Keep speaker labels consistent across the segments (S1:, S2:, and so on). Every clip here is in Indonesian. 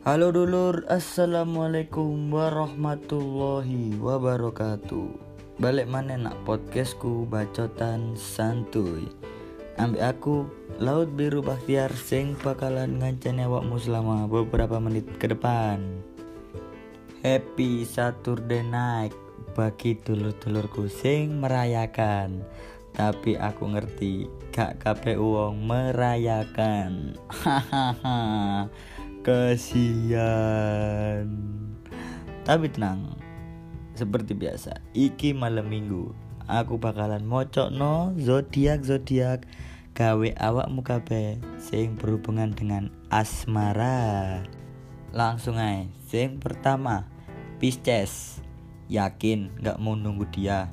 S1: Halo dulur, assalamualaikum warahmatullahi wabarakatuh. Balik mana nak podcastku bacotan santuy. Ambil aku laut biru bakhtiar sing bakalan ngancani awakmu selama beberapa menit ke depan. Happy Saturday night bagi dulur-dulurku sing merayakan. Tapi aku ngerti gak kabeh wong merayakan. Hahaha. Kasihan. Tapi tenang. Seperti biasa, iki malam minggu aku bakalan mocok no zodiak zodiak gawe awakmu kabeh sing berhubungan dengan asmara. Langsung aja. Sing pertama, Pisces. Yakin gak mau nunggu dia?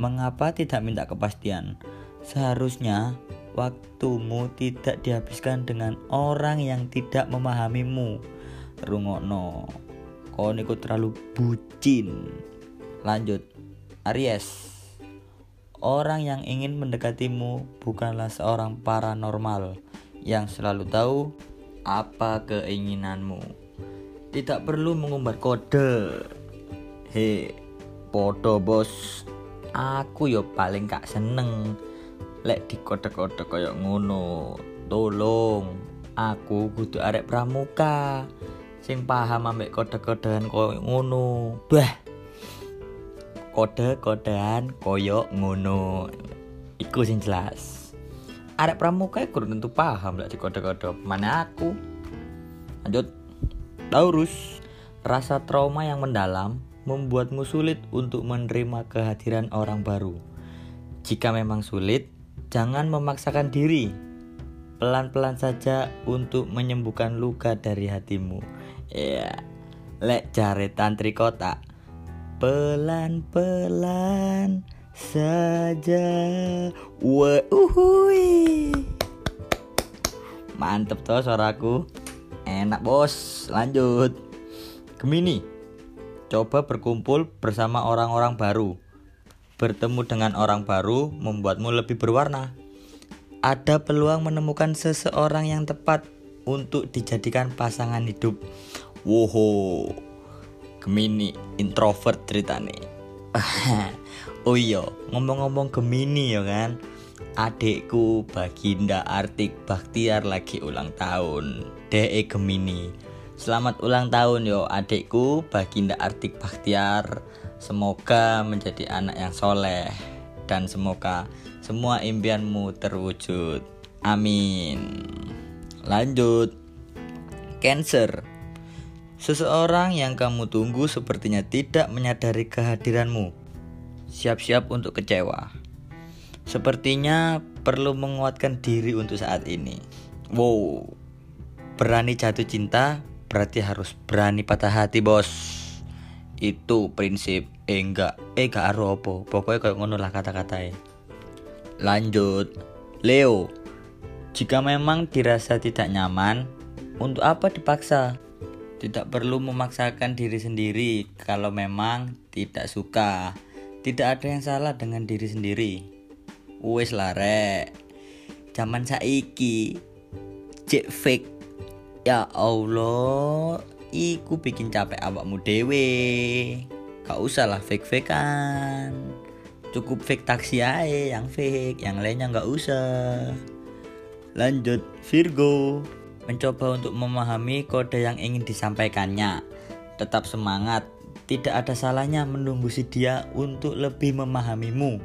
S1: Mengapa tidak minta kepastian? Seharusnya waktumu tidak dihabiskan dengan orang yang tidak memahamimu. Rungokno. Kau niku terlalu bucin. Lanjut. Aries. Orang yang ingin mendekatimu bukanlah seorang paranormal yang selalu tahu apa keinginanmu. Tidak perlu mengumbar kode. He, podo bos. Aku yo paling gak seneng lek di kode-kode koyo ngono. Tolong, aku kudu arek pramuka sing paham ambek kode-kodean koyo ngono. Bah. Kode-kodean koyo ngono. Iku sing jelas. Arek pramuka iku tentu paham lek di kode-kode. Mana aku? Lanjut. Taurus, rasa trauma yang mendalam membuatmu sulit untuk menerima kehadiran orang baru. Jika memang sulit, jangan memaksakan diri. Pelan-pelan saja untuk menyembuhkan luka dari hatimu. Ya, lek jare tantri kota. Pelan-pelan saja. Wah, uhui. Mantep toh suaraku. Enak bos, lanjut. Gemini, coba berkumpul bersama orang-orang baru. Bertemu dengan orang baru membuatmu lebih berwarna. Ada peluang menemukan seseorang yang tepat untuk dijadikan pasangan hidup. Woho, Gemini introvert ceritane. oh iya, ngomong-ngomong Gemini ya kan. Adikku Baginda Artik Baktiar lagi ulang tahun. DE Gemini. Selamat ulang tahun yo adikku Baginda Artik Baktiar. Semoga menjadi anak yang soleh dan semoga semua impianmu terwujud. Amin. Lanjut. Cancer. Seseorang yang kamu tunggu sepertinya tidak menyadari kehadiranmu. Siap-siap untuk kecewa. Sepertinya perlu menguatkan diri untuk saat ini. Wow, berani jatuh cinta berarti harus berani patah hati, bos. Itu prinsip. Eh enggak, eh gak aro apa. Pokoknya kayak ngono lah kata-katanya. Lanjut, Leo. Jika memang dirasa tidak nyaman, untuk apa dipaksa? Tidak perlu memaksakan diri sendiri kalau memang tidak suka. Tidak ada yang salah dengan diri sendiri. Wes lare. Zaman saiki cek fake. Ya Allah, iku bikin capek awakmu dewe. Gak usah lah fake-fakean. Cukup fake taksi aja yang fake, yang lainnya nggak usah. Lanjut Virgo mencoba untuk memahami kode yang ingin disampaikannya. Tetap semangat, tidak ada salahnya menunggu si dia untuk lebih memahamimu.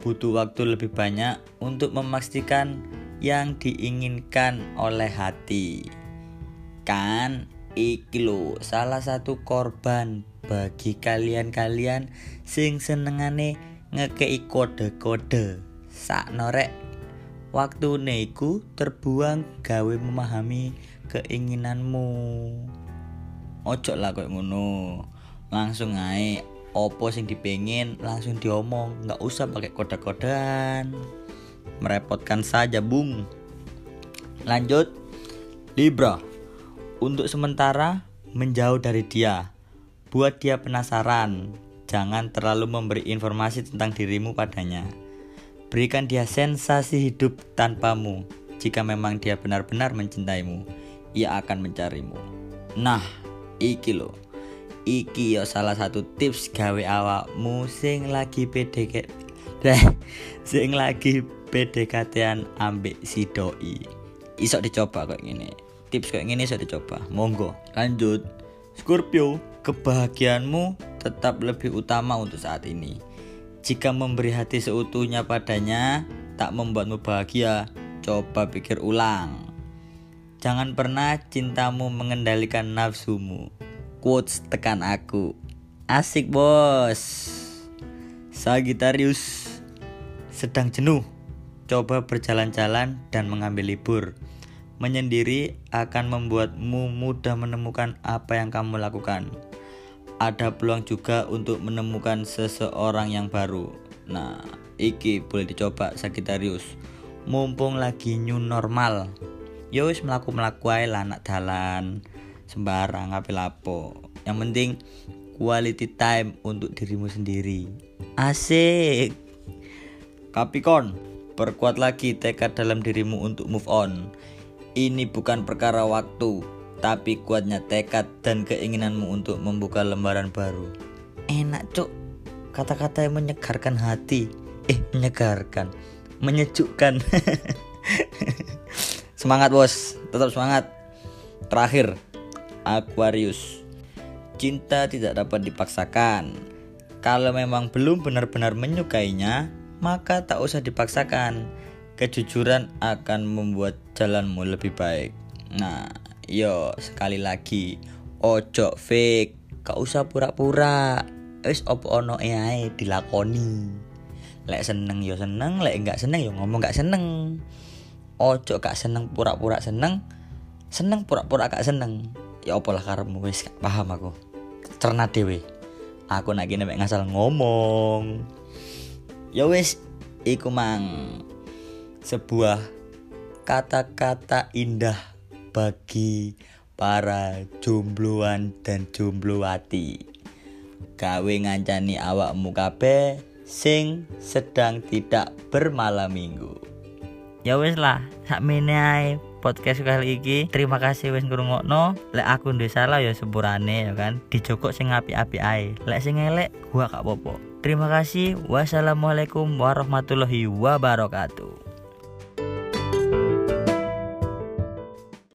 S1: Butuh waktu lebih banyak untuk memastikan yang diinginkan oleh hati. Kan iki lo salah satu korban bagi kalian-kalian sing senengane ngekei kode-kode. Sak norek waktu iku terbuang gawe memahami keinginanmu. Ojo lah kayak ngono. Langsung aja opo sing dipengin langsung diomong nggak usah pakai kode-kodean. Merepotkan saja bung. Lanjut. Libra untuk sementara menjauh dari dia buat dia penasaran jangan terlalu memberi informasi tentang dirimu padanya Berikan dia sensasi hidup tanpamu. Jika memang dia benar-benar mencintaimu, ia akan mencarimu. Nah, iki lo. Iki yo salah satu tips gawe awakmu sing lagi PDK sing lagi PDKT-an ambek si doi. Isok dicoba kok gini. Tips kayak gini iso dicoba. Monggo, lanjut. Scorpio, kebahagiaanmu tetap lebih utama untuk saat ini. Jika memberi hati seutuhnya padanya tak membuatmu bahagia, coba pikir ulang. Jangan pernah cintamu mengendalikan nafsumu. Quotes tekan aku. Asik bos. Sagittarius sedang jenuh. Coba berjalan-jalan dan mengambil libur. Menyendiri akan membuatmu mudah menemukan apa yang kamu lakukan. Ada peluang juga untuk menemukan seseorang yang baru. Nah, iki boleh dicoba Sagittarius. Mumpung lagi new normal ya wis melaku ae lah anak dalan sembarang lapo yang penting quality time untuk dirimu sendiri asik Capricorn perkuat lagi tekad dalam dirimu untuk move on ini bukan perkara waktu tapi kuatnya tekad dan keinginanmu untuk membuka lembaran baru enak cuk kata-kata yang menyegarkan hati eh menyegarkan menyejukkan Semangat bos, tetap semangat. Terakhir, Aquarius. Cinta tidak dapat dipaksakan. Kalau memang belum benar-benar menyukainya, maka tak usah dipaksakan. Kejujuran akan membuat jalanmu lebih baik. Nah, yo sekali lagi, ojo fake, gak usah pura-pura. Wis opo ono ae dilakoni. Lek seneng yo seneng, lek enggak seneng yo ngomong gak seneng. Ojo gak seneng pura-pura seneng. Seneng pura-pura gak seneng. Ya apa lah karemu wis paham aku. Cerna dewe aku nak gini ngasal ngomong. Ya wis iku mang sebuah kata-kata indah bagi para jombloan dan jomblowati gawe ngancani awakmu kabeh sing sedang tidak bermalam minggu. Ya wes lah sak ae podcast kali iki. Terima kasih wis ngrungokno. Lek aku ndek salah ya sepurane ya kan? Dijokok sing api-api ae. Lek sing elek gua gak popo terima kasih. Wassalamualaikum warahmatullahi wabarakatuh